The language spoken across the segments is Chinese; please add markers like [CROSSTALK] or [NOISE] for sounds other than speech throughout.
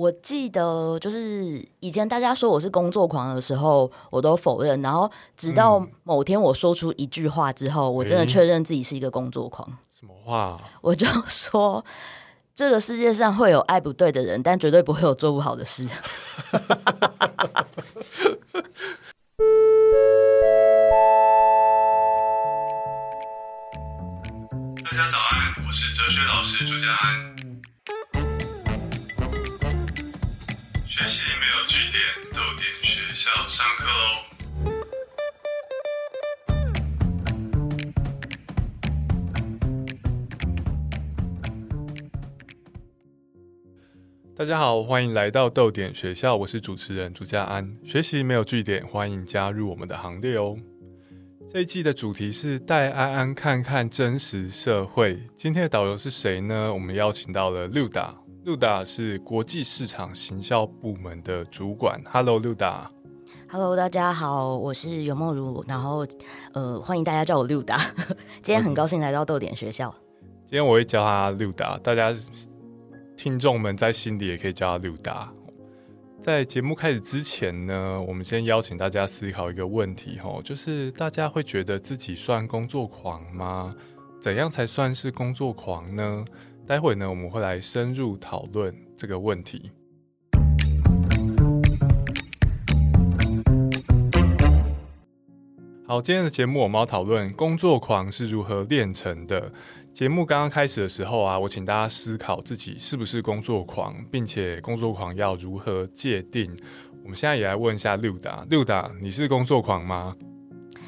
我记得就是以前大家说我是工作狂的时候，我都否认。然后直到某天我说出一句话之后，我真的确认自己是一个工作狂。什么话？[LAUGHS] 我就说这个世界上会有爱不对的人，但绝对不会有做不好的事。[LAUGHS] 大家早安，我是哲学老师朱家安。学习没有据点，豆点学校上课喽。大家好，欢迎来到豆点学校，我是主持人朱家安。学习没有据点，欢迎加入我们的行列哦。这一季的主题是带安安看看真实社会。今天的导游是谁呢？我们邀请到了六达，六达是国际市场行销部门的主管。Hello，露达。Hello，大家好，我是尤梦如，然后呃，欢迎大家叫我露达。[LAUGHS] 今天很高兴来到豆点学校。今天我会叫他露达，大家听众们在心里也可以叫他露达。在节目开始之前呢，我们先邀请大家思考一个问题吼，就是大家会觉得自己算工作狂吗？怎样才算是工作狂呢？待会呢，我们会来深入讨论这个问题。好，今天的节目我们要讨论工作狂是如何炼成的。节目刚刚开始的时候啊，我请大家思考自己是不是工作狂，并且工作狂要如何界定。我们现在也来问一下六达，六达，你是工作狂吗？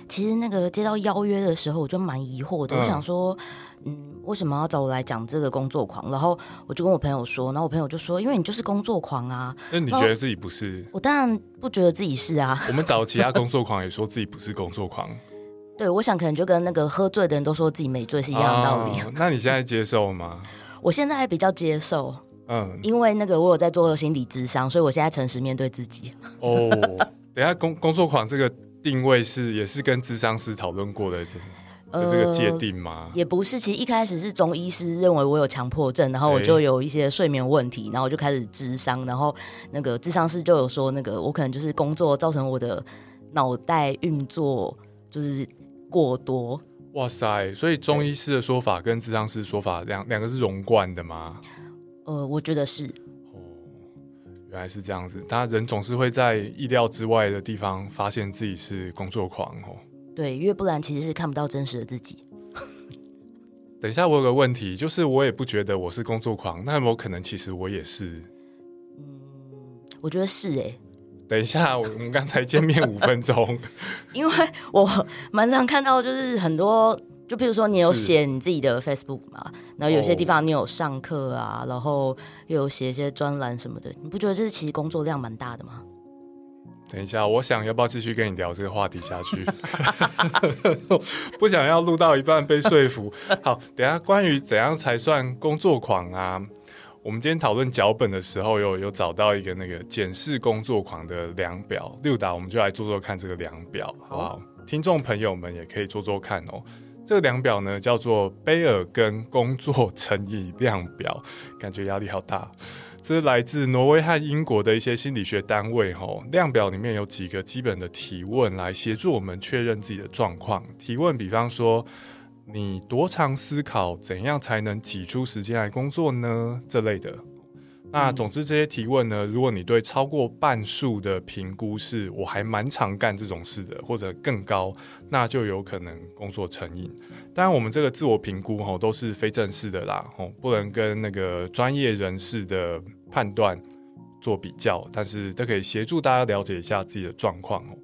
其实那个接到邀约的时候，我就蛮疑惑的，嗯我想说，嗯，为什么要找我来讲这个工作狂？然后我就跟我朋友说，然后我朋友就说，因为你就是工作狂啊。那你觉得自己不是？我当然不觉得自己是啊，[LAUGHS] 我们找其他工作狂也说自己不是工作狂，[LAUGHS] 对，我想可能就跟那个喝醉的人都说自己没醉是一样的道理。哦那你现在接受吗？[LAUGHS] 我现在还比较接受，嗯，因为那个我有在做心理智商，所以我现在诚实面对自己。哦，等一下工工作狂这个定位是也是跟智商师讨论过的这的这个界定吗？也不是，其实一开始是中医师认为我有强迫症，然后我就有一些睡眠问题，然后我就开始智商，然后那个智商师就有说，那个我可能就是工作造成我的脑袋运作就是过多。哇塞！所以中医师的说法跟智商师的说法两两个是融贯的吗？呃，我觉得是，哦，原来是这样子。他人总是会在意料之外的地方发现自己是工作狂哦。对，因为不然其实是看不到真实的自己。[LAUGHS] 等一下，我有个问题，就是我也不觉得我是工作狂，那有没有可能其实我也是？嗯我觉得是哎、等一下，我我们刚才见面五分钟，[LAUGHS] 因为我蛮常看到，就是很多，就譬如说你有写你自己的 Facebook 嘛，然后有些哦地方你有上课啊，然后又有写一些专栏什么的，你不觉得这是其实工作量蛮大的吗？等一下，我想要不要继续跟你聊这个话题下去？[LAUGHS] 不想要录到一半被说服。[LAUGHS] 好，等一下关于怎样才算工作狂啊？我们今天讨论脚本的时候有，有找到一个那个检视工作狂的量表，六达，我们就来做做看这个量表，好不好？听众朋友们也可以做做看哦。这个量表呢叫做贝尔根工作乘以量表，感觉压力好大。这是来自挪威和英国的一些心理学单位吼，量表里面有几个基本的提问来协助我们确认自己的状况。提问比方说，你多长思考怎样才能挤出时间来工作呢？这类的。那总之这些提问呢，如果你对超过半数的评估是我还蛮常干这种事的，或者更高，那就有可能工作成瘾。当然，我们这个自我评估吼都是非正式的啦，吼不能跟那个专业人士的判断做比较，但是都可以协助大家了解一下自己的状况哦。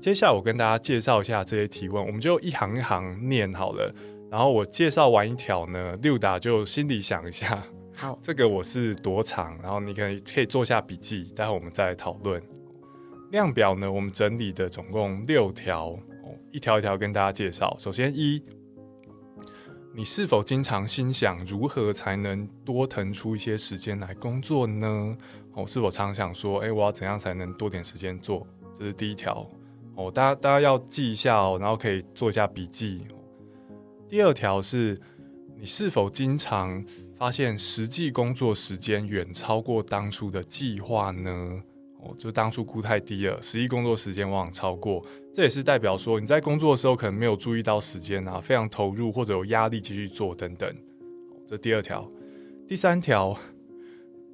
接下来我跟大家介绍一下这些提问，我们就一行一行念好了。然后我介绍完一条呢，六达就心里想一下，好，这个我是多长，然后你可以可以做一下笔记，待会我们再来讨论。量表呢，我们整理的总共六条，哦，一条一条跟大家介绍。首先一，你是否经常心想如何才能多腾出一些时间来工作呢？哦，是否常想说，诶，我要怎样才能多点时间做？这是第一条。哦，大家大家要记一下哦，然后可以做一下笔记。第二条是，你是否经常发现实际工作时间远超过当初的计划呢？哦，就当初估太低了，实际工作时间往往超过，这也是代表说你在工作的时候可能没有注意到时间啊，非常投入或者有压力继续做等等。这第二条，第三条，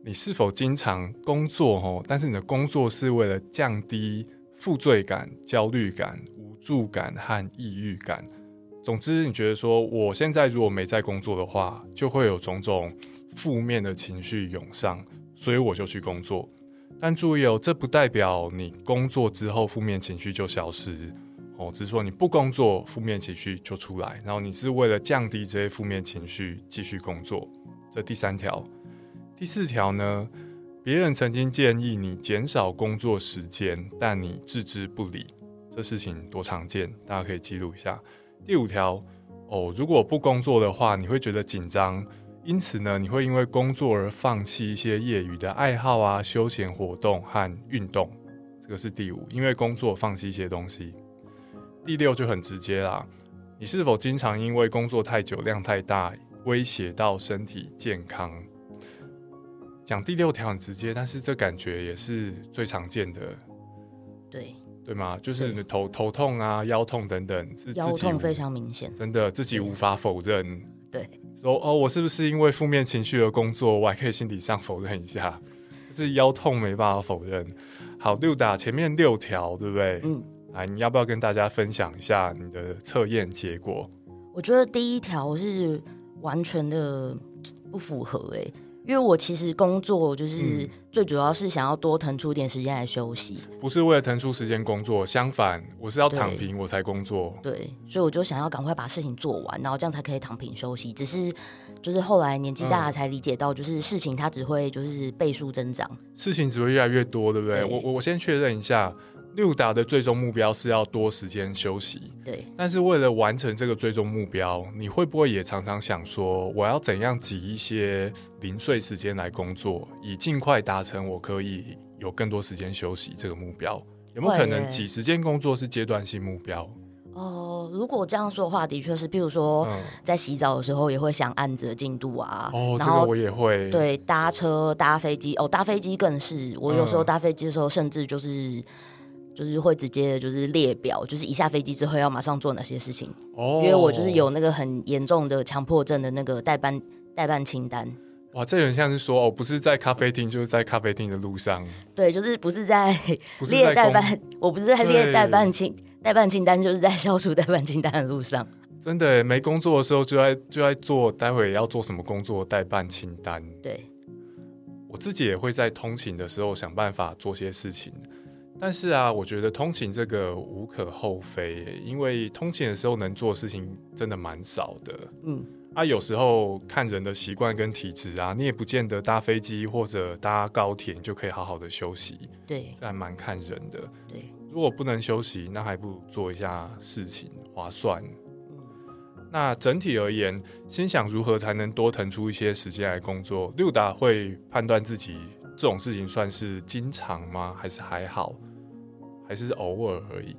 你是否经常工作？哦，但是你的工作是为了降低负罪感、焦虑感、无助感和抑郁感。总之，你觉得说我现在如果没在工作的话，就会有种种负面的情绪涌上，所以我就去工作。但注意哦，这不代表你工作之后负面情绪就消失哦，只是说你不工作，负面情绪就出来，然后你是为了降低这些负面情绪继续工作。这第三条，第四条呢？别人曾经建议你减少工作时间，但你置之不理，这事情多常见，大家可以记录一下。第五条哦，如果不工作的话，你会觉得紧张。因此呢，你会因为工作而放弃一些业余的爱好啊、休闲活动和运动。这个是第五，因为工作放弃一些东西。第六就很直接啦，你是否经常因为工作太久、量太大，威胁到身体健康？讲第六条很直接，但是这感觉也是最常见的，对对吗？就是你头头痛啊、腰痛等等，腰痛非常明显，真的自己无法否认。对。说哦，我是不是因为负面情绪而工作？我还可以心理上否认一下，是腰痛没办法否认。好，六打前面六条，对不对？嗯，来，你要不要跟大家分享一下你的测验结果？我觉得第一条是完全的不符合，哎。因为我其实工作就是最主要是想要多腾出点时间来休息，不是为了腾出时间工作，相反，我是要躺平我才工作。对，所以我就想要赶快把事情做完，然后这样才可以躺平休息。只是就是后来年纪大了才理解到，就是事情它只会就是倍数增长，事情只会越来越多，对不对？我我我先确认一下。六达的最终目标是要多时间休息，对。但是为了完成这个最终目标，你会不会也常常想说，我要怎样挤一些零碎时间来工作，以尽快达成我可以有更多时间休息这个目标？有没有可能挤时间工作是阶段性目标？哦，如果这样说的话，的确是，譬如说在洗澡的时候也会想案子的进度啊。哦，这个我也会。对，搭车、搭飞机，哦，搭飞机更是。我有时候搭飞机的时候，甚至就是。就是会直接就是列表，就是一下飞机之后要马上做哪些事情。哦，因为我就是有那个很严重的强迫症的那个代办代办清单。哇，这很像是说哦，不是在咖啡厅，就是在咖啡厅的路上。对，就是不是在 [LAUGHS] 列代办，我不是在列代办清代办清单，就是在消除代办清单的路上。真的，没工作的时候就在就在做，待会要做什么工作代办清单。对，我自己也会在通勤的时候想办法做些事情。但是啊，我觉得通勤这个无可厚非，因为通勤的时候能做的事情真的蛮少的。嗯，啊，有时候看人的习惯跟体质啊，你也不见得搭飞机或者搭高铁就可以好好的休息。对，这还蛮看人的。对，如果不能休息，那还不如做一下事情划算。那整体而言，先想如何才能多腾出一些时间来工作。六达会判断自己这种事情算是经常吗？还是还好？还是偶尔而已，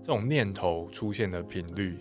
这种念头出现的频率，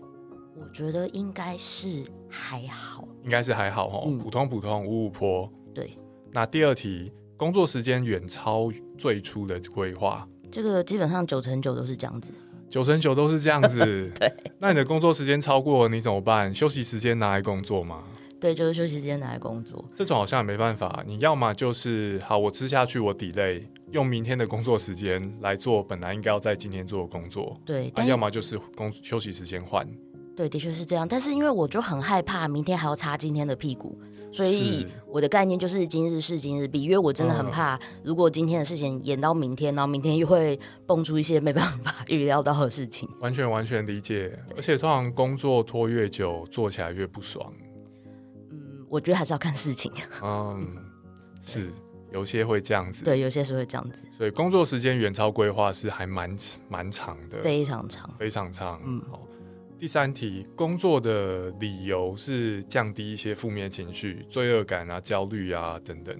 我觉得应该是还好，应该是还好哈，普通普通五五坡。对，那第二题，工作时间远超最初的规划，这个基本上九成九都是这样子，九成九都是这样子。[LAUGHS] 对，那你的工作时间超过你怎么办？休息时间拿来工作吗？对，就是休息时间拿来工作。这种好像也没办法，你要么就是好，我吃下去，我抵累。用明天的工作时间来做本来应该要在今天做的工作，对，但要么就是工休息时间换，对，的确是这样。但是因为我就很害怕明天还要擦今天的屁股，所以我的概念就是今日事今日毕，因为我真的很怕，如果今天的事情延到明天，然后明天又会蹦出一些没办法预料到的事情。完全完全理解，而且通常工作拖越久，做起来越不爽。嗯，我觉得还是要看事情。嗯，是。有些会这样子，对，有些是会这样子，所以工作时间远超规划是还蛮蛮长的，非常长，非常长。嗯，好。第三题，工作的理由是降低一些负面情绪、罪恶感啊、焦虑啊等等。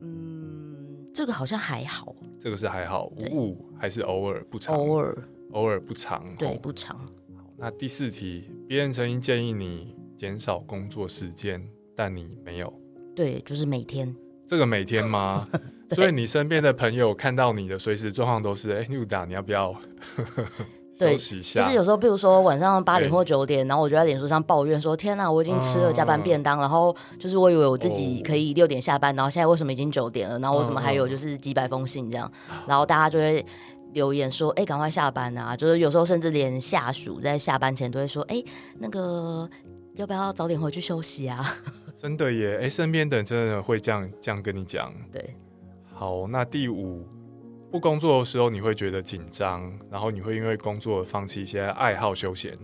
嗯，这个好像还好，这个是还好，五五还是偶尔不长，偶尔偶尔不长，对，不长。好，那第四题，别人曾经建议你减少工作时间。但你没有。对，就是每天。这个每天吗？[LAUGHS] 所以你身边的朋友看到你的随时状况都是，哎，六达，你要不要 [LAUGHS] 休息一下？就是有时候，比如说晚上八点或九点，然后我就在脸书上抱怨说：“天哪，我已经吃了加班便当，然后就是我以为我自己可以六点下班，然后现在为什么已经九点了？然后我怎么还有就是几百封信这样？然后大家就会留言说：哎，赶快下班啊！就是有时候甚至连下属在下班前都会说：哎，那个要不要早点回去休息啊？”真的耶，哎，身边的人真的会这样这样跟你讲。对，好，那第五，不工作的时候你会觉得紧张，然后你会因为工作放弃一些爱好休闲。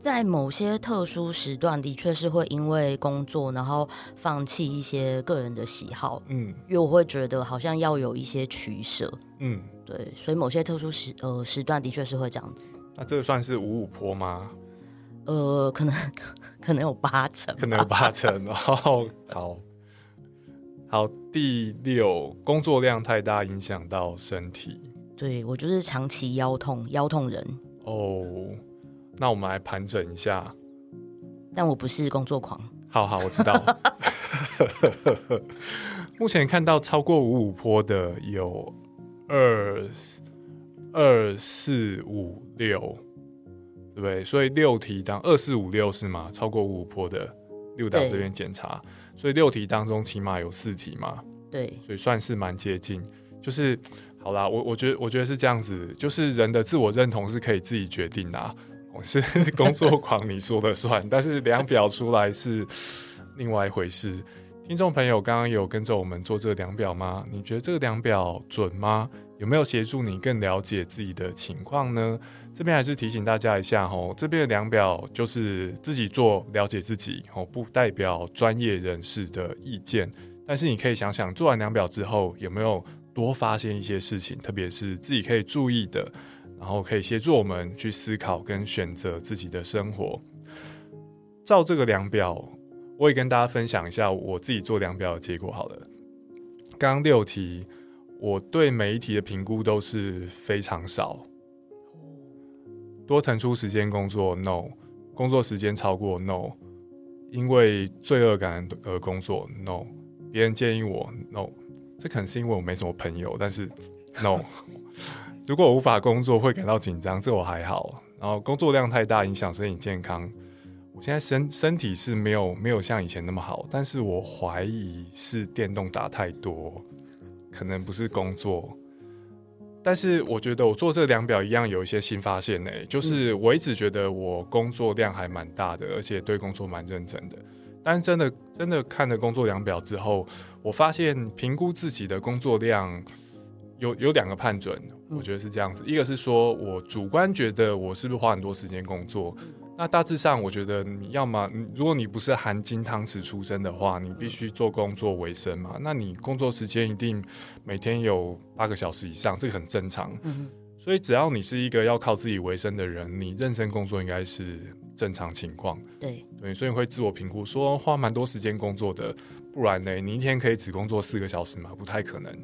在某些特殊时段，的确是会因为工作，然后放弃一些个人的喜好。嗯，因为我会觉得好像要有一些取舍。嗯，对，所以某些特殊时呃时段的确是会这样子。那这个算是五五坡吗？呃，可能可能有八成，可能有八成。哦 [LAUGHS] 好好，第六，工作量太大，影响到身体。对我就是长期腰痛，腰痛人。哦，那我们来盘整一下。但我不是工作狂。好好，我知道。[LAUGHS] 目前看到超过五五坡的有二二四五六。对不对？所以六题当二四五六是吗？超过五坡的六档这边检查，所以六题当中起码有四题嘛。对，所以算是蛮接近。就是好啦，我我觉得我觉得是这样子，就是人的自我认同是可以自己决定的。我是 [LAUGHS] 工作狂，你说了算。但是量表出来是另外一回事。听众朋友，刚刚有跟着我们做这个量表吗？你觉得这个量表准吗？有没有协助你更了解自己的情况呢？这边还是提醒大家一下吼，这边的量表就是自己做了解自己吼，不代表专业人士的意见。但是你可以想想，做完量表之后有没有多发现一些事情，特别是自己可以注意的，然后可以协助我们去思考跟选择自己的生活。照这个量表，我也跟大家分享一下我自己做量表的结果好了。刚刚六题，我对每一题的评估都是非常少。多腾出时间工作，no；工作时间超过，no；因为罪恶感而工作，no；别人建议我，no。这可能是因为我没什么朋友，但是 no。[LAUGHS] 如果我无法工作，会感到紧张，这我还好。然后工作量太大，影响身体健康。我现在身身体是没有没有像以前那么好，但是我怀疑是电动打太多，可能不是工作。但是我觉得我做这个量表一样有一些新发现呢，就是我一直觉得我工作量还蛮大的，而且对工作蛮认真的。但真的真的看了工作量表之后，我发现评估自己的工作量有有两个判准，我觉得是这样子：一个是说我主观觉得我是不是花很多时间工作。那大致上，我觉得你要么，如果你不是含金汤匙出身的话，你必须做工作为生嘛。那你工作时间一定每天有八个小时以上，这个很正常。嗯，所以只要你是一个要靠自己为生的人，你认真工作应该是正常情况。对对，所以会自我评估说花蛮多时间工作的，不然呢，你一天可以只工作四个小时吗？不太可能。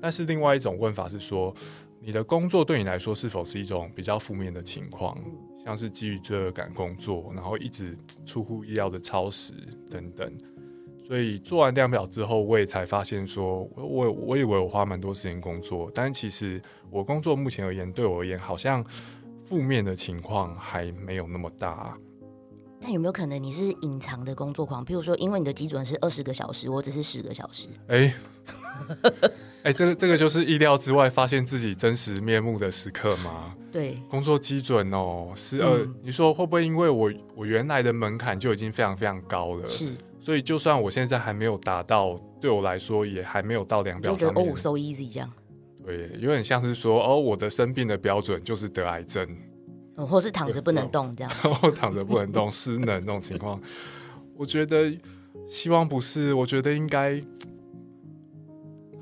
但是另外一种问法是说，你的工作对你来说是否是一种比较负面的情况？像是基于罪恶感工作，然后一直出乎意料的超时等等，所以做完量表之后，我也才发现说，我我以为我花蛮多时间工作，但其实我工作目前而言，对我而言好像负面的情况还没有那么大。但有没有可能你是隐藏的工作狂？譬如说，因为你的基准是二十个小时，我只是十个小时。哎。[LAUGHS] 哎，这个这个就是意料之外，发现自己真实面目的时刻吗？对，工作基准哦，是呃，你说会不会因为我我原来的门槛就已经非常非常高了？是，所以就算我现在还没有达到，对我来说也还没有到量表上面。哦，so easy 这样。对，有点像是说，哦，我的生病的标准就是得癌症，嗯，或是躺着不能动这样，[LAUGHS] 或躺着不能动，失能这种情况。我觉得希望不是，我觉得应该。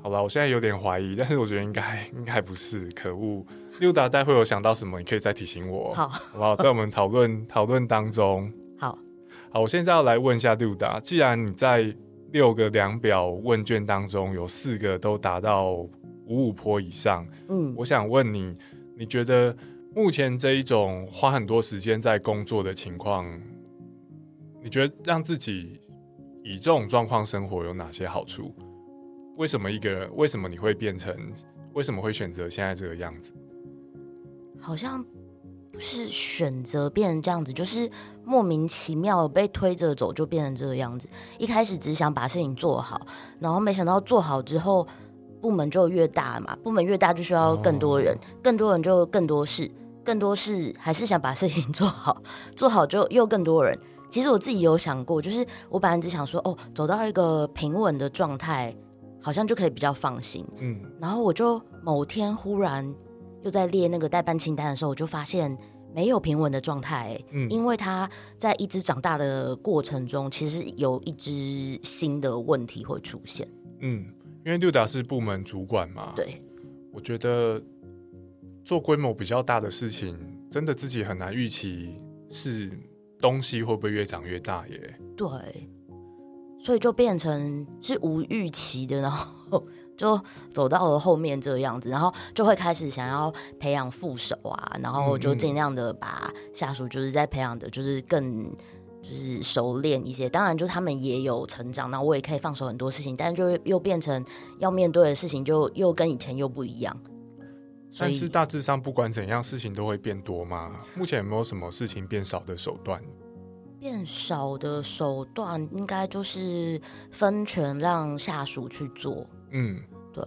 好了，我现在有点怀疑，但是我觉得应该应该不是。可恶，六达待会有想到什么，你可以再提醒我。好，好不好？在我们讨论讨论当中。[LAUGHS] 好，好，我现在要来问一下六达，既然你在六个量表问卷当中有四个都达到五五坡以上，嗯，我想问你，你觉得目前这一种花很多时间在工作的情况，你觉得让自己以这种状况生活有哪些好处？为什么一个人？为什么你会变成？为什么会选择现在这个样子？好像不是选择变成这样子，就是莫名其妙被推着走，就变成这个样子。一开始只想把事情做好，然后没想到做好之后，部门就越大嘛，部门越大就需要更多人，更多人就更多事，更多事还是想把事情做好，[LAUGHS] 做好就又更多人。其实我自己有想过，就是我本来只想说，哦，走到一个平稳的状态，好像就可以比较放心。嗯，然后我就某天忽然又在列那个代办清单的时候，我就发现没有平稳的状态。嗯，因为他在一直长大的过程中，其实有一只新的问题会出现。嗯，因为六达是部门主管嘛。对，我觉得做规模比较大的事情，真的自己很难预期是。东西会不会越长越大耶？对，所以就变成是无预期的，然后 [LAUGHS] 就走到了后面这个样子，然后就会开始想要培养副手啊，然后就尽量的把下属就是在培养的，就是更就是熟练一些。当然，就他们也有成长，那我也可以放手很多事情，但是就又变成要面对的事情，就又跟以前又不一样。但是大致上不管怎样，事情都会变多吗？目前有没有什么事情变少的手段？变少的手段应该就是分权让下属去做。嗯，对。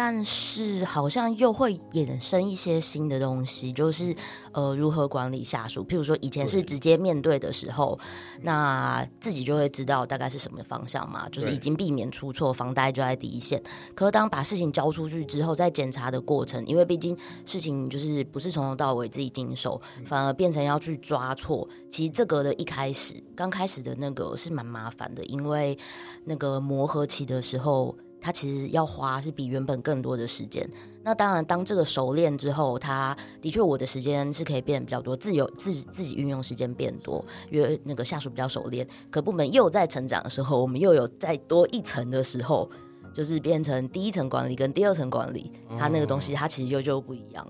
但是好像又会衍生一些新的东西，就是呃如何管理下属。譬如说以前是直接面对的时候，那自己就会知道大概是什么方向嘛，就是已经避免出错，房贷就在第一线。可是当把事情交出去之后，在检查的过程，因为毕竟事情就是不是从头到尾自己经手，反而变成要去抓错。其实这个的一开始，刚开始的那个是蛮麻烦的，因为那个磨合期的时候。他其实要花是比原本更多的时间。那当然，当这个熟练之后，他的确我的时间是可以变比较多，自由自自己运用时间变多，因为那个下属比较熟练。可部门又在成长的时候，我们又有再多一层的时候，就是变成第一层管理跟第二层管理，他那个东西他其实又就不一样。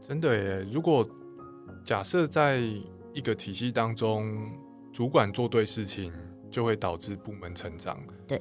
真的耶！如果假设在一个体系当中，主管做对事情，就会导致部门成长。对。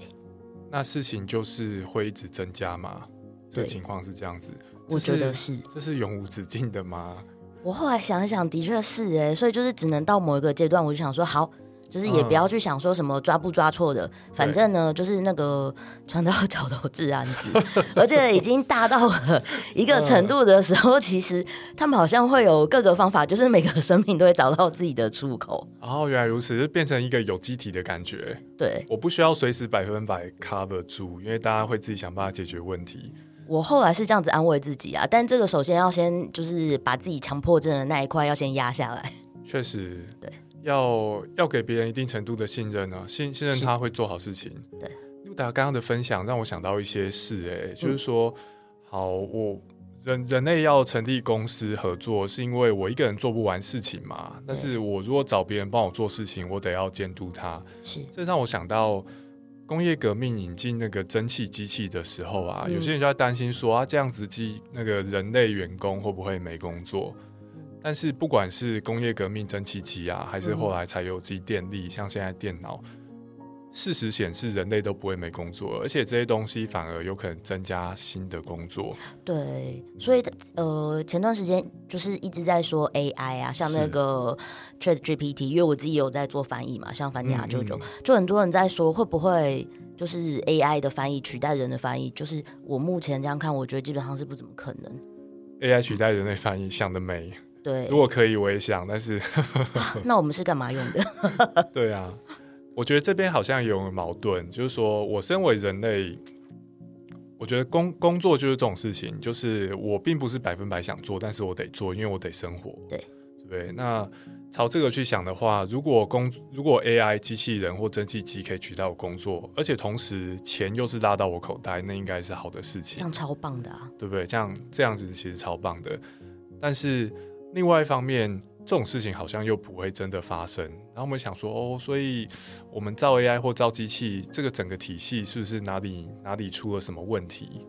那事情就是会一直增加吗？这情况是这样子，我觉得是，这是永无止境的吗？我后来想一想，的确是哎，所以就是只能到某一个阶段，我就想说好。就是也不要去想说什么抓不抓错的，反正呢，就是那个 [LAUGHS] 船到 [LAUGHS] 桥头自然直，而且已经大到了一个程度的时候，其实他们好像会有各个方法，就是每个生命都会找到自己的出口。哦，原来如此，就变成一个有机体的感觉。对，我不需要随时百分百 cover 住，因为大家会自己想办法解决问题。我后来是这样子安慰自己啊，但这个首先要先就是把自己强迫症的那一块要先压下来。确实，对。要要给别人一定程度的信任呢，信信任他会做好事情。对，陆达刚刚的分享让我想到一些事，哎，就是说，好，我人人类要成立公司合作，是因为我一个人做不完事情嘛。但是我如果找别人帮我做事情，我得要监督他。是，这让我想到工业革命引进那个蒸汽机器的时候啊，有些人就在担心说啊，这样子机那个人类员工会不会没工作？但是不管是工业革命蒸汽机啊，还是后来柴油机电力，像现在电脑，事实显示人类都不会没工作，而且这些东西反而有可能增加新的工作。对，所以呃，前段时间就是一直在说 AI 啊，像那个 Chat GPT，因为我自己有在做翻译嘛，像翻译啊舅舅，就很多人在说会不会就是 AI 的翻译取代人的翻译？就是我目前这样看，我觉得基本上是不怎么可能。AI 取代人类翻译，想得美。对，如果可以，我也想，但是 [LAUGHS] 那我们是干嘛用的？[LAUGHS] 对啊，我觉得这边好像有矛盾，就是说我身为人类，我觉得工工作就是这种事情，就是我并不是百分百想做，但是我得做，因为我得生活。对，对。那朝这个去想的话，如果工如果 AI 机器人或蒸汽机可以取代我工作，而且同时钱又是拉到我口袋，那应该是好的事情，这样超棒的啊，对不对？这样这样子其实超棒的，但是。另外一方面，这种事情好像又不会真的发生。然后我们想说，哦，所以我们造 AI 或造机器，这个整个体系是不是哪里哪里出了什么问题？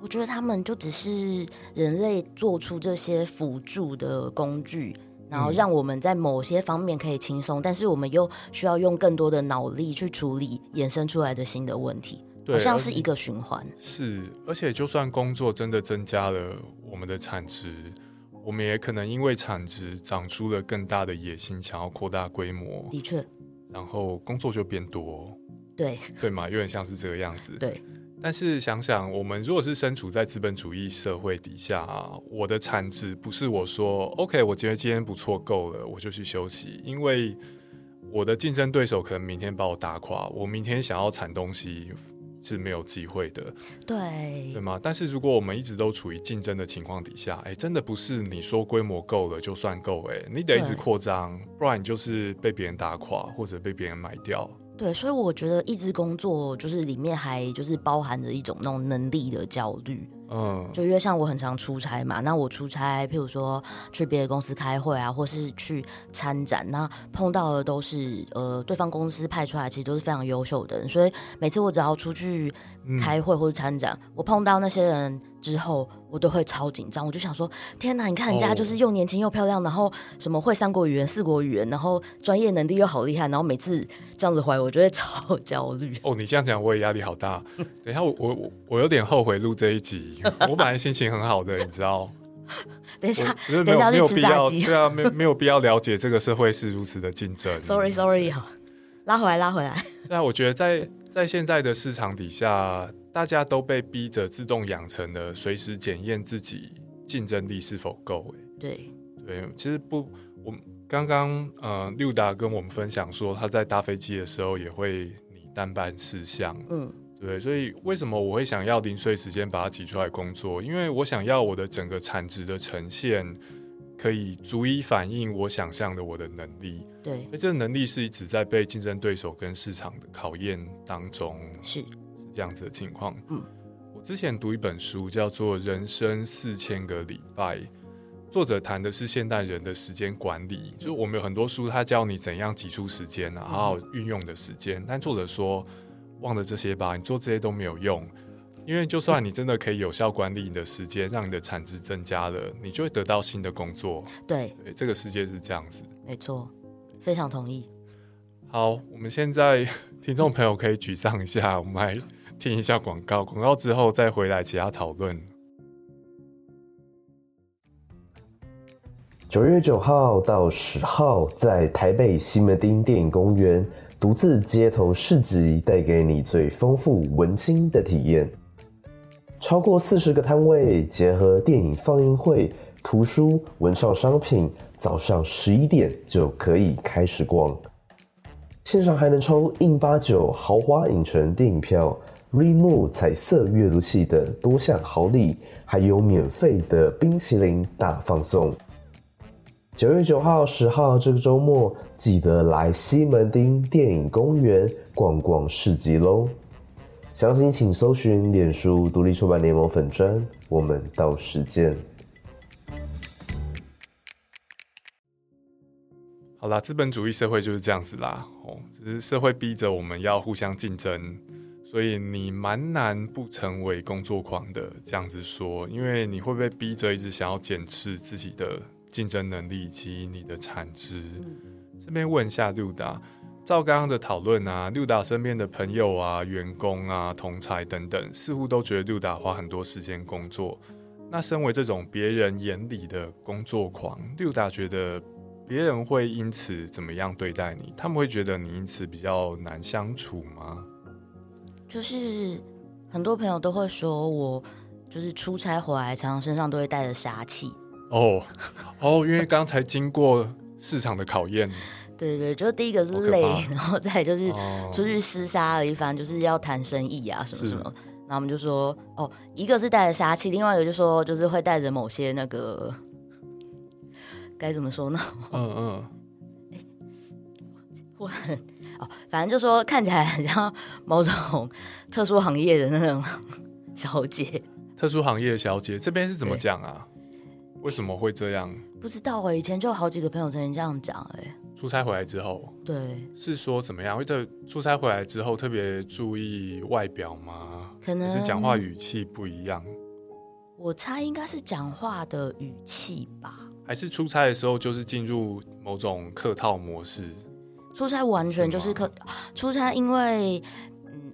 我觉得他们就只是人类做出这些辅助的工具，然后让我们在某些方面可以轻松，但是我们又需要用更多的脑力去处理衍生出来的新的问题，好像是一个循环。是，而且就算工作真的增加了我们的产值，我们也可能因为产值长出了更大的野心，想要扩大规模。的确，然后工作就变多。对对嘛，有点像是这个样子。对。但是想想，我们如果是身处在资本主义社会底下啊，我的产值不是我说 OK，我觉得今天不错够了，我就去休息，因为我的竞争对手可能明天把我打垮，我明天想要产东西是没有机会的，对对吗？但是如果我们一直都处于竞争的情况底下，哎，真的不是你说规模够了就算够，哎，你得一直扩张，不然你就是被别人打垮或者被别人买掉。对，所以我觉得一直工作就是里面还就是包含着一种那种能力的焦虑。嗯，就因为像我很常出差嘛，那我出差，譬如说去别的公司开会啊，或是去参展，那碰到的都是呃对方公司派出来，其实都是非常优秀的人，所以每次我只要出去开会或者参展，我碰到那些人。之后我都会超紧张，我就想说：天哪！你看人家就是又年轻又漂亮，然后什么会三国语言、四国语言，然后专业能力又好厉害，然后每次这样子回来，我就会超焦虑。哦，你这样讲我也压力好大。等一下，我我我有点后悔录这一集，[LAUGHS] 我本来心情很好的，你知道？[LAUGHS] 等一下，等一下没有必要，对啊，没没有必要了解这个社会是如此的竞争。[LAUGHS] Sorry，Sorry，好，拉回来，拉回来。对啊，我觉得在在现在的市场底下。大家都被逼着自动养成了随时检验自己竞争力是否够。哎，对对，其实不，我刚刚呃六达跟我们分享说，他在搭飞机的时候也会拟单办事项。嗯，对，所以为什么我会想要零碎时间把它挤出来工作？因为我想要我的整个产值的呈现可以足以反映我想象的我的能力。对，那这个能力是一直在被竞争对手跟市场的考验当中。是是。这样子的情况，嗯，我之前读一本书叫做《人生四千个礼拜》，作者谈的是现代人的时间管理。就是我们有很多书，他教你怎样挤出时间啊，好好运用的时间。但作者说，忘了这些吧，你做这些都没有用，因为就算你真的可以有效管理你的时间，让你的产值增加了，你就会得到新的工作。对，这个世界是这样子，没错，非常同意。好，我们现在听众朋友可以沮丧一下，我们来。听一下广告，广告之后再回来其他讨论。九月九号到十号，在台北西门町电影公园独自街头市集，带给你最丰富文青的体验。超过四十个摊位，结合电影放映会、图书、文创商品，早上十一点就可以开始逛。现场还能抽印八九豪华影城电影票。Remove 彩色阅读器等多项好礼，还有免费的冰淇淋大放送。九月九号、十号这个周末，记得来西门町电影公园逛逛市集喽！详情请搜寻脸书独立出版联盟粉专，我们到时见。好啦，资本主义社会就是这样子啦，哦，只是社会逼着我们要互相竞争。所以你蛮难不成为工作狂的，这样子说，因为你会被逼着一直想要检视自己的竞争能力以及你的产值。这边问一下六达，照刚刚的讨论啊，六达身边的朋友啊、员工啊、同才等等，似乎都觉得六达花很多时间工作。那身为这种别人眼里的工作狂，六达觉得别人会因此怎么样对待你？他们会觉得你因此比较难相处吗？就是很多朋友都会说我就是出差回来，常常身上都会带着杀气。哦哦，因为刚才经过市场的考验。对对，就第一个是累，[LAUGHS] 然后再就是出去厮杀了一番，就是要谈生意啊什么什么。然后我们就说，哦，一个是带着杀气，另外一个就说就是会带着某些那个该怎么说呢？嗯嗯。[LAUGHS] 我很哦。反正就说看起来很像某种特殊行业的那种小姐，特殊行业的小姐这边是怎么讲啊？为什么会这样？不知道哎，以前就有好几个朋友曾经这样讲哎。出差回来之后，对，是说怎么样？会在出差回来之后特别注意外表吗？可能是讲话语气不一样。我猜应该是讲话的语气吧。还是出差的时候就是进入某种客套模式？出差完全就是客出差，因为。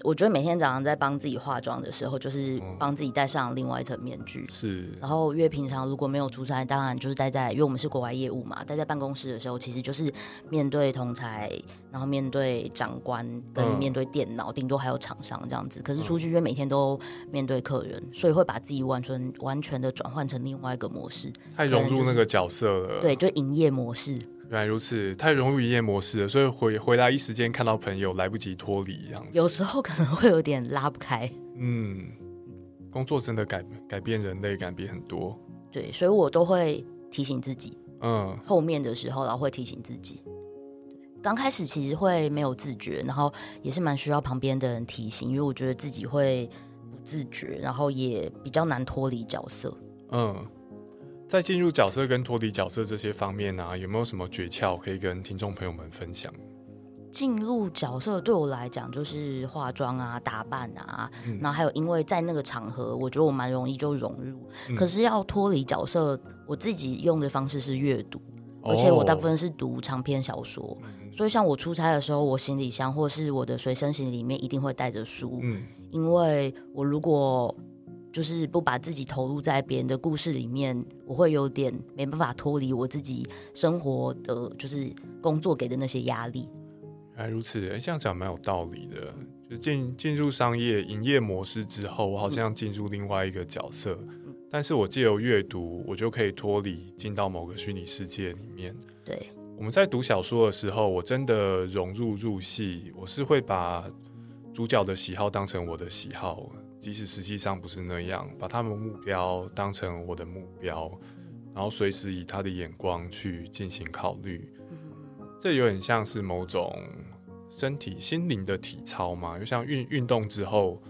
我觉得每天早上在帮自己化妆的时候，就是帮自己戴上另外一层面具。是，然后因为平常如果没有出差，当然就是待在，因为我们是国外业务嘛，待在办公室的时候，其实就是面对同台，然后面对长官，跟面对电脑，顶多还有厂商这样子。可是出去因为每天都面对客人，所以会把自己完全完全的转换成另外一个模式，太融入那个角色了。对，就营业模式。原来如此，太融入营业模式了，所以回回来一时间看到朋友来不及脱离这样子。有时候可能会有点拉不开。嗯，工作真的改改变人类，改变很多。对，所以我都会提醒自己。嗯，后面的时候，然后会提醒自己。刚开始其实会没有自觉，然后也是蛮需要旁边的人提醒，因为我觉得自己会不自觉，然后也比较难脱离角色。嗯。在进入角色跟脱离角色这些方面呢，有没有什么诀窍可以跟听众朋友们分享？进入角色对我来讲就是化妆啊、打扮啊，然后还有因为在那个场合，我觉得我蛮容易就融入。可是要脱离角色，我自己用的方式是阅读，而且我大部分是读长篇小说。所以像我出差的时候，我行李箱或是我的随身行李里面一定会带着书，因为我如果就是不把自己投入在别人的故事里面，我会有点没办法脱离我自己生活的，就是工作给的那些压力。原来如此，哎，这样讲蛮有道理的。就进进入商业营业模式之后，我好像进入另外一个角色，但是我借由阅读，我就可以脱离，进到某个虚拟世界里面。对，我们在读小说的时候，我真的融入入戏，我是会把主角的喜好当成我的喜好。即使实际上不是那样，把他们目标当成我的目标，然后随时以他的眼光去进行考虑，这有点像是某种身体心灵的体操嘛，就像运运动之后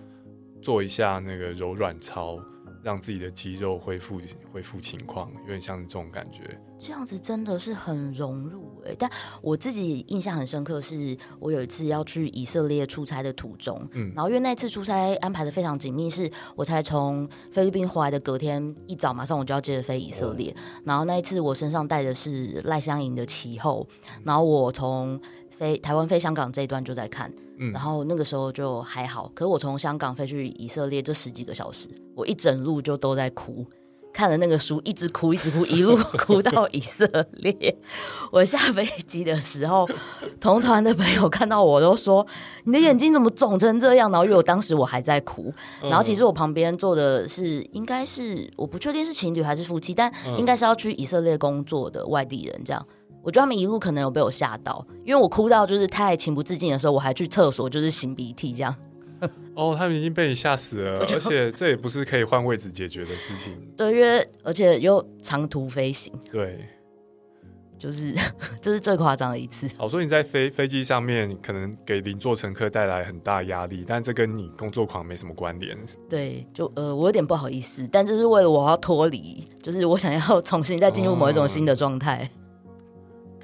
做一下那个柔软操。让自己的肌肉恢复恢复情况，有点像这种感觉。这样子真的是很融入哎，但我自己印象很深刻，是我有一次要去以色列出差的途中，嗯，然后因为那次出差安排的非常紧密，是我才从菲律宾回来的隔天一早，马上我就要接着飞以色列。然后那一次我身上带的是赖香盈的旗后，然后我从飞台湾飞香港这一段就在看。然后那个时候就还好，可是我从香港飞去以色列这十几个小时，我一整路就都在哭，看了那个书一直哭一直哭，一路 [LAUGHS] 哭到以色列。我下飞机的时候，同团的朋友看到我都说：“你的眼睛怎么肿成这样？”然后因为我当时我还在哭，然后其实我旁边坐的是应该是我不确定是情侣还是夫妻，但应该是要去以色列工作的外地人这样。我觉得他们一路可能有被我吓到，因为我哭到就是太情不自禁的时候，我还去厕所就是擤鼻涕这样。哦，他们已经被你吓死了，[LAUGHS] 而且这也不是可以换位置解决的事情。[LAUGHS] 对，因为而且又长途飞行。对，就是 [LAUGHS] 这是最夸张的一次。好，所以你在飞飞机上面可能给邻座乘客带来很大压力，但这跟你工作狂没什么关联。对，就呃，我有点不好意思，但这是为了我要脱离，就是我想要重新再进入某一种新的状态。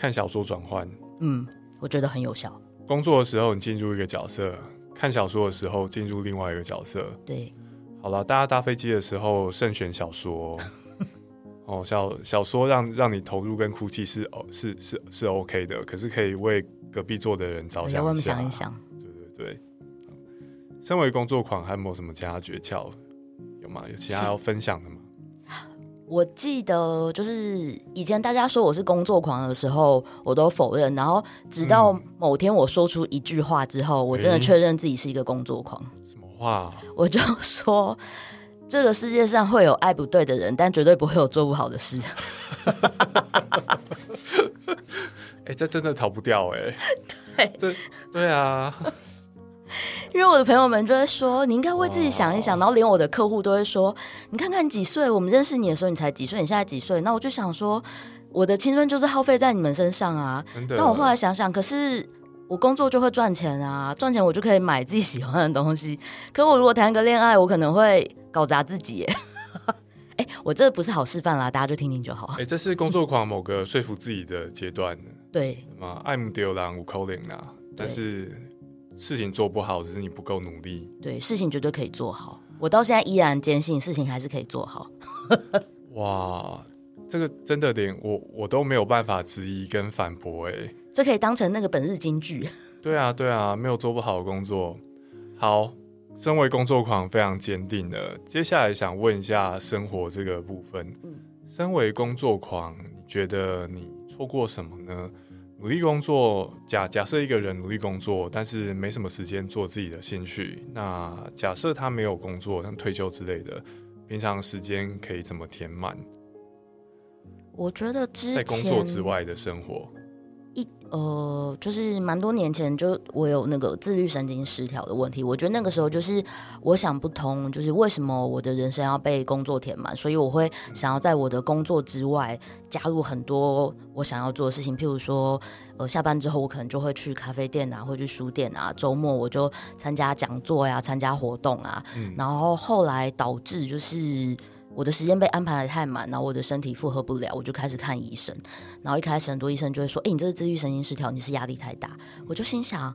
看小说转换，嗯，我觉得很有效。工作的时候你进入一个角色，看小说的时候进入另外一个角色。对，好了，大家搭飞机的时候慎选小说。[LAUGHS] 哦，小小说让让你投入跟哭泣是哦是是是 OK 的，可是可以为隔壁坐的人着想一下。想一想，对对对。身为工作狂，还有没有什么其他诀窍？有吗？有其他要分享的吗？我记得就是以前大家说我是工作狂的时候，我都否认。然后直到某天我说出一句话之后，我真的确认自己是一个工作狂。什么话？我就说这个世界上会有爱不对的人，但绝对不会有做不好的事。[LAUGHS] 哎，这真的逃不掉哎。[LAUGHS] 对，这对啊。[LAUGHS] 因为我的朋友们就会说，你应该为自己想一想，然后连我的客户都会说，你看看几岁，我们认识你的时候你才几岁，你现在几岁？那我就想说，我的青春就是耗费在你们身上啊。但我后来想想，可是我工作就会赚钱啊，赚钱我就可以买自己喜欢的东西。可我如果谈个恋爱，我可能会搞砸自己。[LAUGHS] 哎，我这不是好示范啦，大家就听听就好。哎，这是工作狂某个说服自己的阶段。[LAUGHS] 对，嘛，爱慕丢郎五口令啊，但是。事情做不好，只是你不够努力。对，事情绝对可以做好。我到现在依然坚信，事情还是可以做好。[LAUGHS] 哇，这个真的连我我都没有办法质疑跟反驳哎。这可以当成那个本日金句。对啊，对啊，没有做不好的工作。好，身为工作狂非常坚定的，接下来想问一下生活这个部分。嗯，身为工作狂，你觉得你错过什么呢？努力工作，假假设一个人努力工作，但是没什么时间做自己的兴趣。那假设他没有工作，像退休之类的，平常时间可以怎么填满？我觉得之在工作之外的生活。一呃，就是蛮多年前，就我有那个自律神经失调的问题。我觉得那个时候就是我想不通，就是为什么我的人生要被工作填满，所以我会想要在我的工作之外加入很多我想要做的事情。譬如说，呃，下班之后我可能就会去咖啡店啊，会去书店啊，周末我就参加讲座呀，参加活动啊。然后后来导致就是。我的时间被安排的太满，然后我的身体负荷不了，我就开始看医生。然后一开始很多医生就会说：“哎，你这是自愈神经失调，你是压力太大。”我就心想：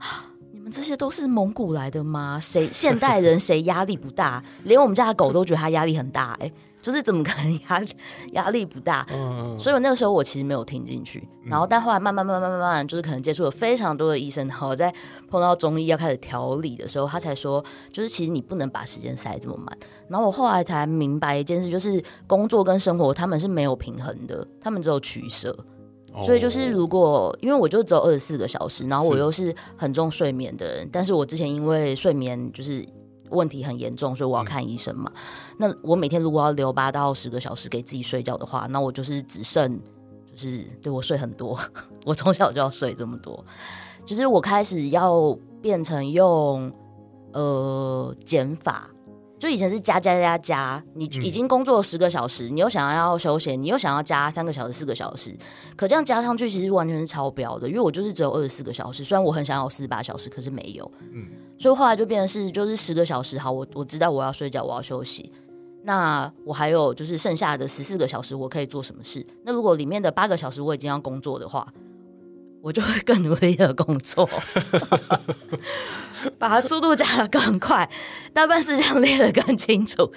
你们这些都是蒙古来的吗？谁现代人谁压力不大？连我们家的狗都觉得它压力很大，哎。就是怎么可能压压力不大？嗯所以我那个时候我其实没有听进去，然后但后来慢慢慢慢慢慢，就是可能接触了非常多的医生，然后在碰到中医要开始调理的时候，他才说，就是其实你不能把时间塞这么满。然后我后来才明白一件事，就是工作跟生活他们是没有平衡的，他们只有取舍。所以就是如果因为我就只有二十四个小时，然后我又是很重睡眠的人，但是我之前因为睡眠就是。问题很严重，所以我要看医生嘛。那我每天如果要留八到十个小时给自己睡觉的话，那我就是只剩就是对我睡很多。[LAUGHS] 我从小就要睡这么多，就是我开始要变成用呃减法。就以前是加加加加，你已经工作十个小时，你又想要休闲，你又想要加三个小时、四个小时，可这样加上去其实完全是超标的。因为我就是只有二十四个小时，虽然我很想要四十八小时，可是没有。嗯，所以后来就变成是就是十个小时，好，我我知道我要睡觉，我要休息。那我还有就是剩下的十四个小时，我可以做什么事？那如果里面的八个小时我已经要工作的话。我就会更努力的工作，[LAUGHS] 把速度加的更快，大办事项列的更清楚，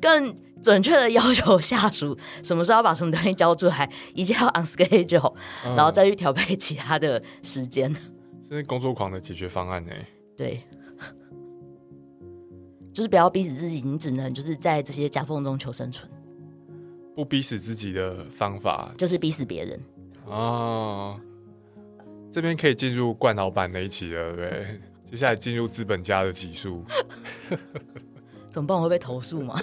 更准确的要求下属什么时候要把什么东西交出来，一切要 on schedule，然后再去调配其他的时间。这是工作狂的解决方案呢？对，就是不要逼死自己，你只能就是在这些夹缝中求生存。不逼死自己的方法，就是逼死别人。哦。这边可以进入冠老板那一期了，对。[LAUGHS] 接下来进入资本家的集数，[LAUGHS] 怎么办？我会被投诉吗？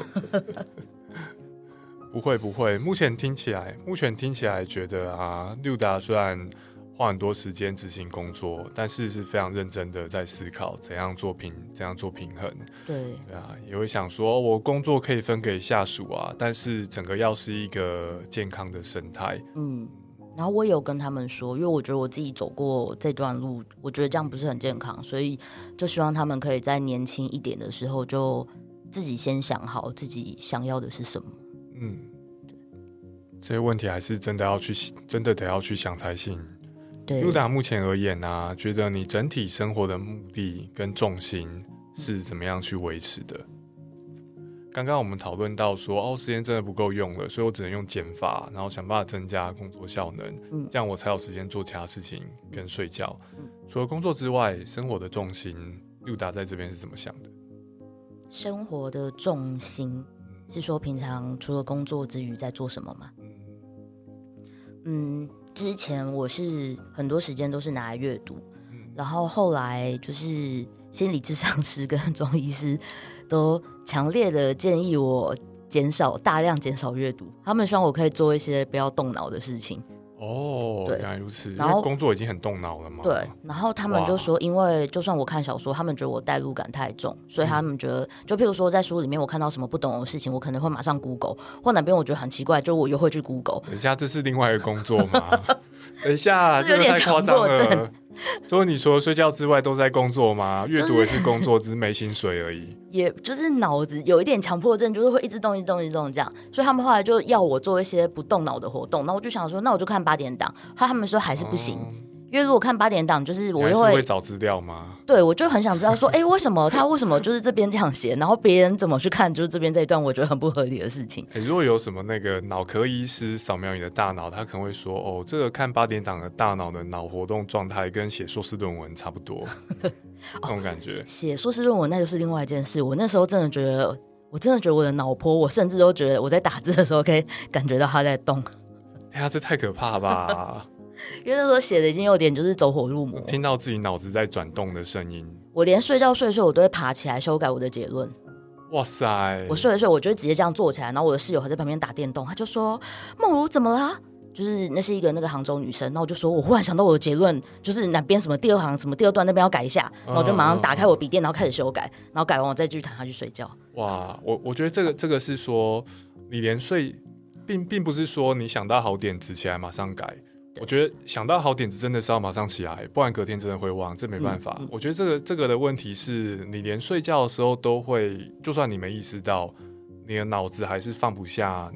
[LAUGHS] 不会不会。目前听起来，目前听起来觉得啊，六达虽然花很多时间执行工作，但是是非常认真的在思考怎样做平，怎样做平衡。对对啊，也会想说，我工作可以分给下属啊，但是整个要是一个健康的生态。嗯。然后我也有跟他们说，因为我觉得我自己走过这段路，我觉得这样不是很健康，所以就希望他们可以在年轻一点的时候就自己先想好自己想要的是什么。嗯，这些问题还是真的要去，真的得要去想才行。对，露达目前而言呢，觉得你整体生活的目的跟重心是怎么样去维持的？刚刚我们讨论到说，哦，时间真的不够用了，所以我只能用减法，然后想办法增加工作效能，嗯，这样我才有时间做其他事情跟睡觉。除了工作之外，生活的重心，六达在这边是怎么想的？生活的重心是说，平常除了工作之余在做什么吗？嗯，之前我是很多时间都是拿来阅读，然后后来就是心理智商师跟中医师。都强烈的建议我减少大量减少阅读，他们希望我可以做一些不要动脑的事情。哦，原来如此。然后工作已经很动脑了嘛。对，然后他们就说，因为就算我看小说，他们觉得我代入感太重，所以他们觉得，就譬如说在书里面我看到什么不懂的事情，我可能会马上 Google，或哪边我觉得很奇怪，就我又会去 Google。等一下，这是另外一个工作吗？[LAUGHS] [LAUGHS] 等一下，[LAUGHS] 这有点强迫症。所以你说睡觉之外都在工作吗？[LAUGHS] 阅读也是工作，只是没薪水而已。也就是脑子有一点强迫症，就是会一直动、一直动、一直动这样。所以他们后来就要我做一些不动脑的活动。那我就想说，那我就看八点档。后来他们说还是不行，因为如果看八点档，就是我又会找资料吗？对，我就很想知道说，哎，为什么他为什么就是这边这样写，然后别人怎么去看，就是这边这一段，我觉得很不合理的事情。[LAUGHS] 如果有什么那个脑科医师扫描你的大脑，他可能会说，哦，这个看八点档的大脑的脑活动状态跟写硕士论文差不多，[LAUGHS] 这种感觉。写硕士论文那就是另外一件事。我那时候真的觉得，我真的觉得我的脑波，我甚至都觉得我在打字的时候可以感觉到它在动。[LAUGHS] 哎呀，这太可怕吧！因为那时候写的已经有点就是走火入魔，听到自己脑子在转动的声音。我连睡觉睡睡，我都会爬起来修改我的结论。哇塞！我睡了睡，我就直接这样坐起来，然后我的室友还在旁边打电动，他就说：“梦如怎么啦？”就是那是一个那个杭州女生，然后我就说：“我忽然想到我的结论，就是哪边什么第二行什么第二段那边要改一下。”然后我就马上打开我笔电，然后开始修改，然后改完我再继续躺下去睡觉。哇！我我觉得这个这个是说，你连睡，并并不是说你想到好点子起来马上改。我觉得想到好点子真的是要马上起来，不然隔天真的会忘，这没办法。我觉得这个这个的问题是你连睡觉的时候都会，就算你没意识到，你的脑子还是放不下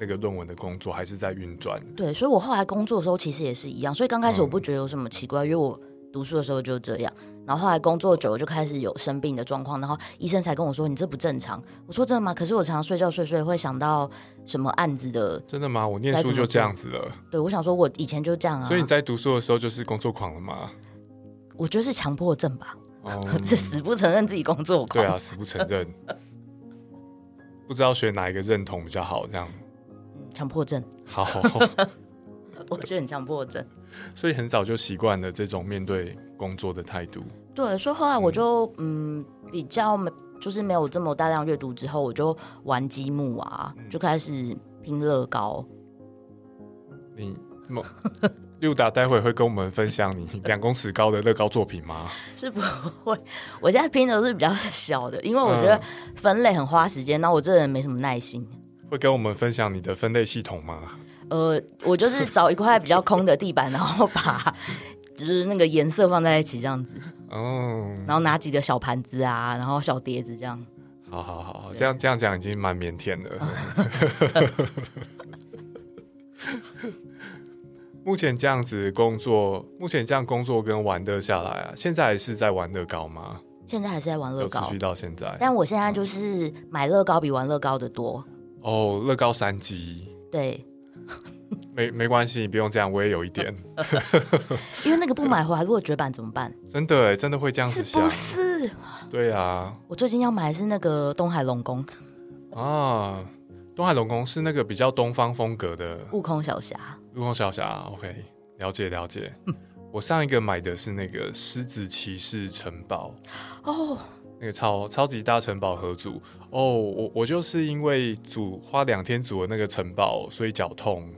那个论文的工作，还是在运转。对，所以我后来工作的时候其实也是一样，所以刚开始我不觉得有什么奇怪，因为我。读书的时候就这样，然后后来工作久了就开始有生病的状况，然后医生才跟我说你这不正常。我说真的吗？可是我常常睡觉睡睡会想到什么案子的。真的吗？我念书就这样子了。对，我想说我以前就这样啊。所以你在读书的时候就是工作狂了吗？我觉得是强迫症吧。哦，[LAUGHS] 这死不承认自己工作狂。对啊，死不承认。不知道选哪一个认同比较好，这样。强迫症。好。[LAUGHS] 我觉得很强迫症。所以很早就习惯了这种面对工作的态度。对，所以后来我就嗯比较没，就是没有这么大量阅读之后，我就玩积木啊，就开始拼乐高。你六达待会会跟我们分享你两公尺高的乐高作品吗？[LAUGHS] 是不会，我现在拼的都是比较小的，因为我觉得分类很花时间，那我这人没什么耐心。会跟我们分享你的分类系统吗？呃，我就是找一块比较空的地板，然后把 [LAUGHS] 就是那个颜色放在一起这样子，哦，然后拿几个小盘子啊，然后小碟子这样。好好好，这样这样讲已经蛮腼腆的。[LAUGHS] 目前这样子工作，目前这样工作跟玩的下来啊，现在还是在玩乐高吗？现在还是在玩乐高，持续到现在。但我现在就是买乐高比玩乐高的多。哦，乐高三级。对。[LAUGHS] 没没关系，你不用这样，我也有一点。[LAUGHS] 因为那个不买回来，如果绝版怎么办？真的，真的会这样子想。不是？对啊。我最近要买的是那个东海龙宫。啊，东海龙宫是那个比较东方风格的。悟空小侠。悟空小侠，OK，了解了解。我上一个买的是那个狮子骑士城堡。哦。那个超超级大城堡合组哦，我我就是因为组花两天组的那个城堡，所以脚痛，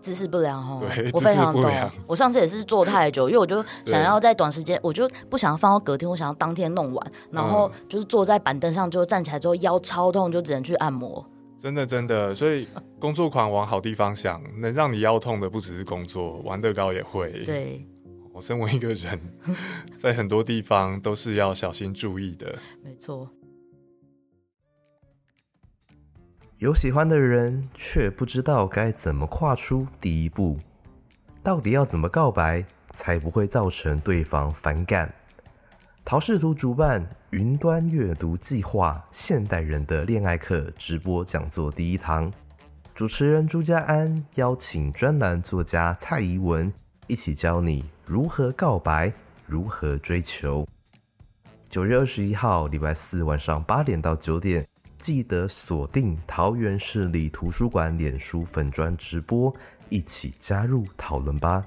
姿势不良哦。对，我非常懂。我上次也是坐太久，因为我就想要在短时间，我就不想要放到隔天，我想要当天弄完，然后就是坐在板凳上，就站起来之后腰超痛，就只能去按摩。真的真的，所以工作狂往好地方想，能让你腰痛的不只是工作，玩乐高也会。对。我身为一个人，[LAUGHS] 在很多地方都是要小心注意的。没错，有喜欢的人，却不知道该怎么跨出第一步。到底要怎么告白，才不会造成对方反感？陶氏图主办云端阅读计划现代人的恋爱课直播讲座第一堂，主持人朱家安邀请专栏作家蔡怡文。一起教你如何告白，如何追求。九月二十一号，礼拜四晚上八点到九点，记得锁定桃园市立图书馆脸书粉专直播，一起加入讨论吧。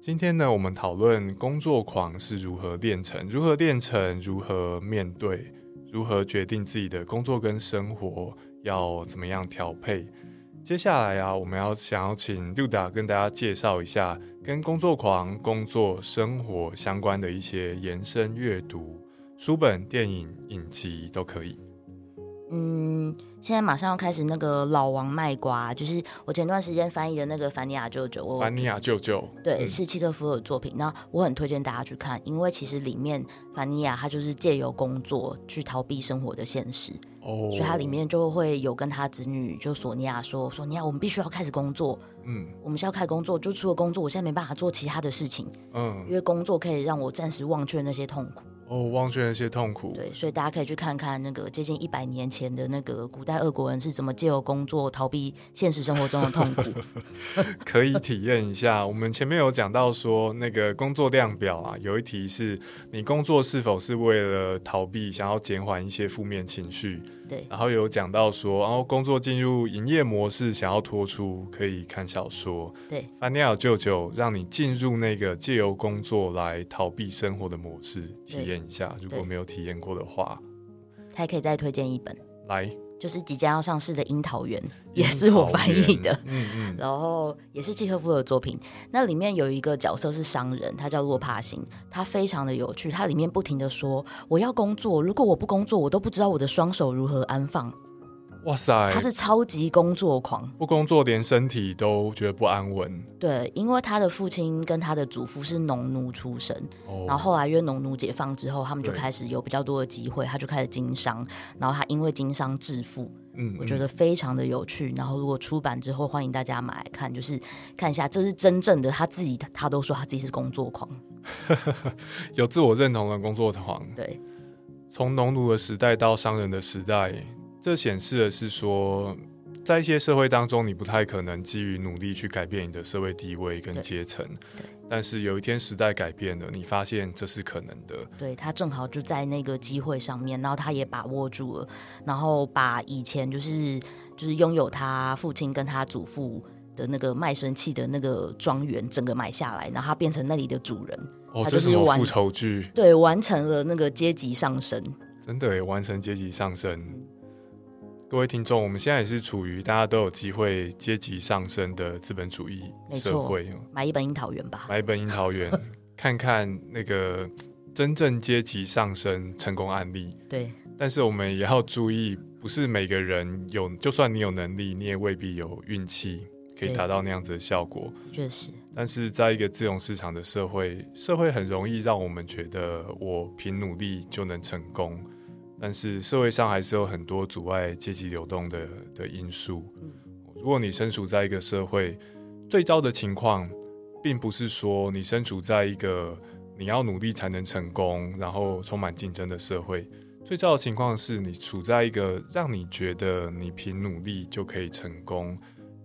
今天呢，我们讨论工作狂是如何炼成，如何炼成，如何面对，如何决定自己的工作跟生活。要怎么样调配？接下来啊，我们要想要请 Duda 跟大家介绍一下跟工作狂、工作生活相关的一些延伸阅读书本、电影、影集都可以。嗯，现在马上要开始那个老王卖瓜，就是我前段时间翻译的那个凡尼亚舅舅。凡尼亚舅舅，对，是契诃夫的作品。那我很推荐大家去看，因为其实里面凡尼亚他就是借由工作去逃避生活的现实。哦，所以他里面就会有跟他子女就索尼娅说：“索尼娅，我们必须要开始工作。嗯，我们是要开始工作，就除了工作，我现在没办法做其他的事情。嗯，因为工作可以让我暂时忘却那些痛苦。”哦，忘却那些痛苦。对，所以大家可以去看看那个接近一百年前的那个古代俄国人是怎么借由工作逃避现实生活中的痛苦。[LAUGHS] 可以体验一下。我们前面有讲到说，那个工作量表啊，有一题是你工作是否是为了逃避，想要减缓一些负面情绪。对，然后有讲到说，然后工作进入营业模式，想要脱出，可以看小说。对，范尼尔舅舅让你进入那个借由工作来逃避生活的模式，体验一下。如果没有体验过的话，还可以再推荐一本。来。就是即将要上市的《樱桃园》，也是我翻译的，嗯嗯，[LAUGHS] 然后也是契诃夫的作品。那里面有一个角色是商人，他叫洛帕辛，他非常的有趣。他里面不停的说：“我要工作，如果我不工作，我都不知道我的双手如何安放。”哇塞，他是超级工作狂，不工作连身体都觉得不安稳。对，因为他的父亲跟他的祖父是农奴出身，然后后来因为农奴解放之后，他们就开始有比较多的机会，他就开始经商，然后他因为经商致富。嗯，我觉得非常的有趣。然后如果出版之后，欢迎大家买来看，就是看一下，这是真正的他自己，他都说他自己是工作狂，[LAUGHS] 有自我认同的工作狂。对，从农奴的时代到商人的时代。这显示的是说，在一些社会当中，你不太可能基于努力去改变你的社会地位跟阶层。但是有一天时代改变了，你发现这是可能的。对他正好就在那个机会上面，然后他也把握住了，然后把以前就是就是拥有他父亲跟他祖父的那个卖身契的那个庄园整个买下来，然后他变成那里的主人。哦，就是复仇剧。对，完成了那个阶级上升。真的，完成阶级上升。各位听众，我们现在也是处于大家都有机会阶级上升的资本主义社会。买一本樱桃园吧，买一本樱桃园，[LAUGHS] 看看那个真正阶级上升成功案例。对，但是我们也要注意，不是每个人有，就算你有能力，你也未必有运气可以达到那样子的效果。确实，但是在一个自由市场的社会，社会很容易让我们觉得我凭努力就能成功。但是社会上还是有很多阻碍阶级流动的的因素。如果你身处在一个社会，最糟的情况，并不是说你身处在一个你要努力才能成功，然后充满竞争的社会。最糟的情况是你处在一个让你觉得你凭努力就可以成功，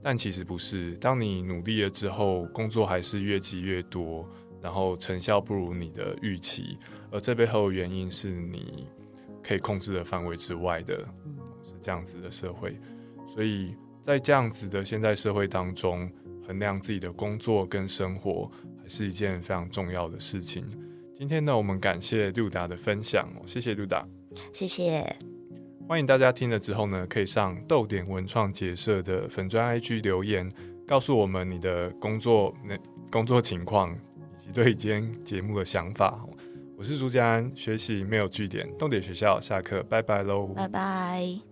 但其实不是。当你努力了之后，工作还是越积越多，然后成效不如你的预期，而这背后原因是你。可以控制的范围之外的，是这样子的社会，所以在这样子的现在社会当中，衡量自己的工作跟生活，还是一件非常重要的事情。今天呢，我们感谢陆达的分享，谢谢陆达，谢谢。欢迎大家听了之后呢，可以上豆点文创结社的粉砖 IG 留言，告诉我们你的工作那工作情况，以及对今天节目的想法。我是朱家安，学习没有据点，动点学校下课，拜拜喽，拜拜。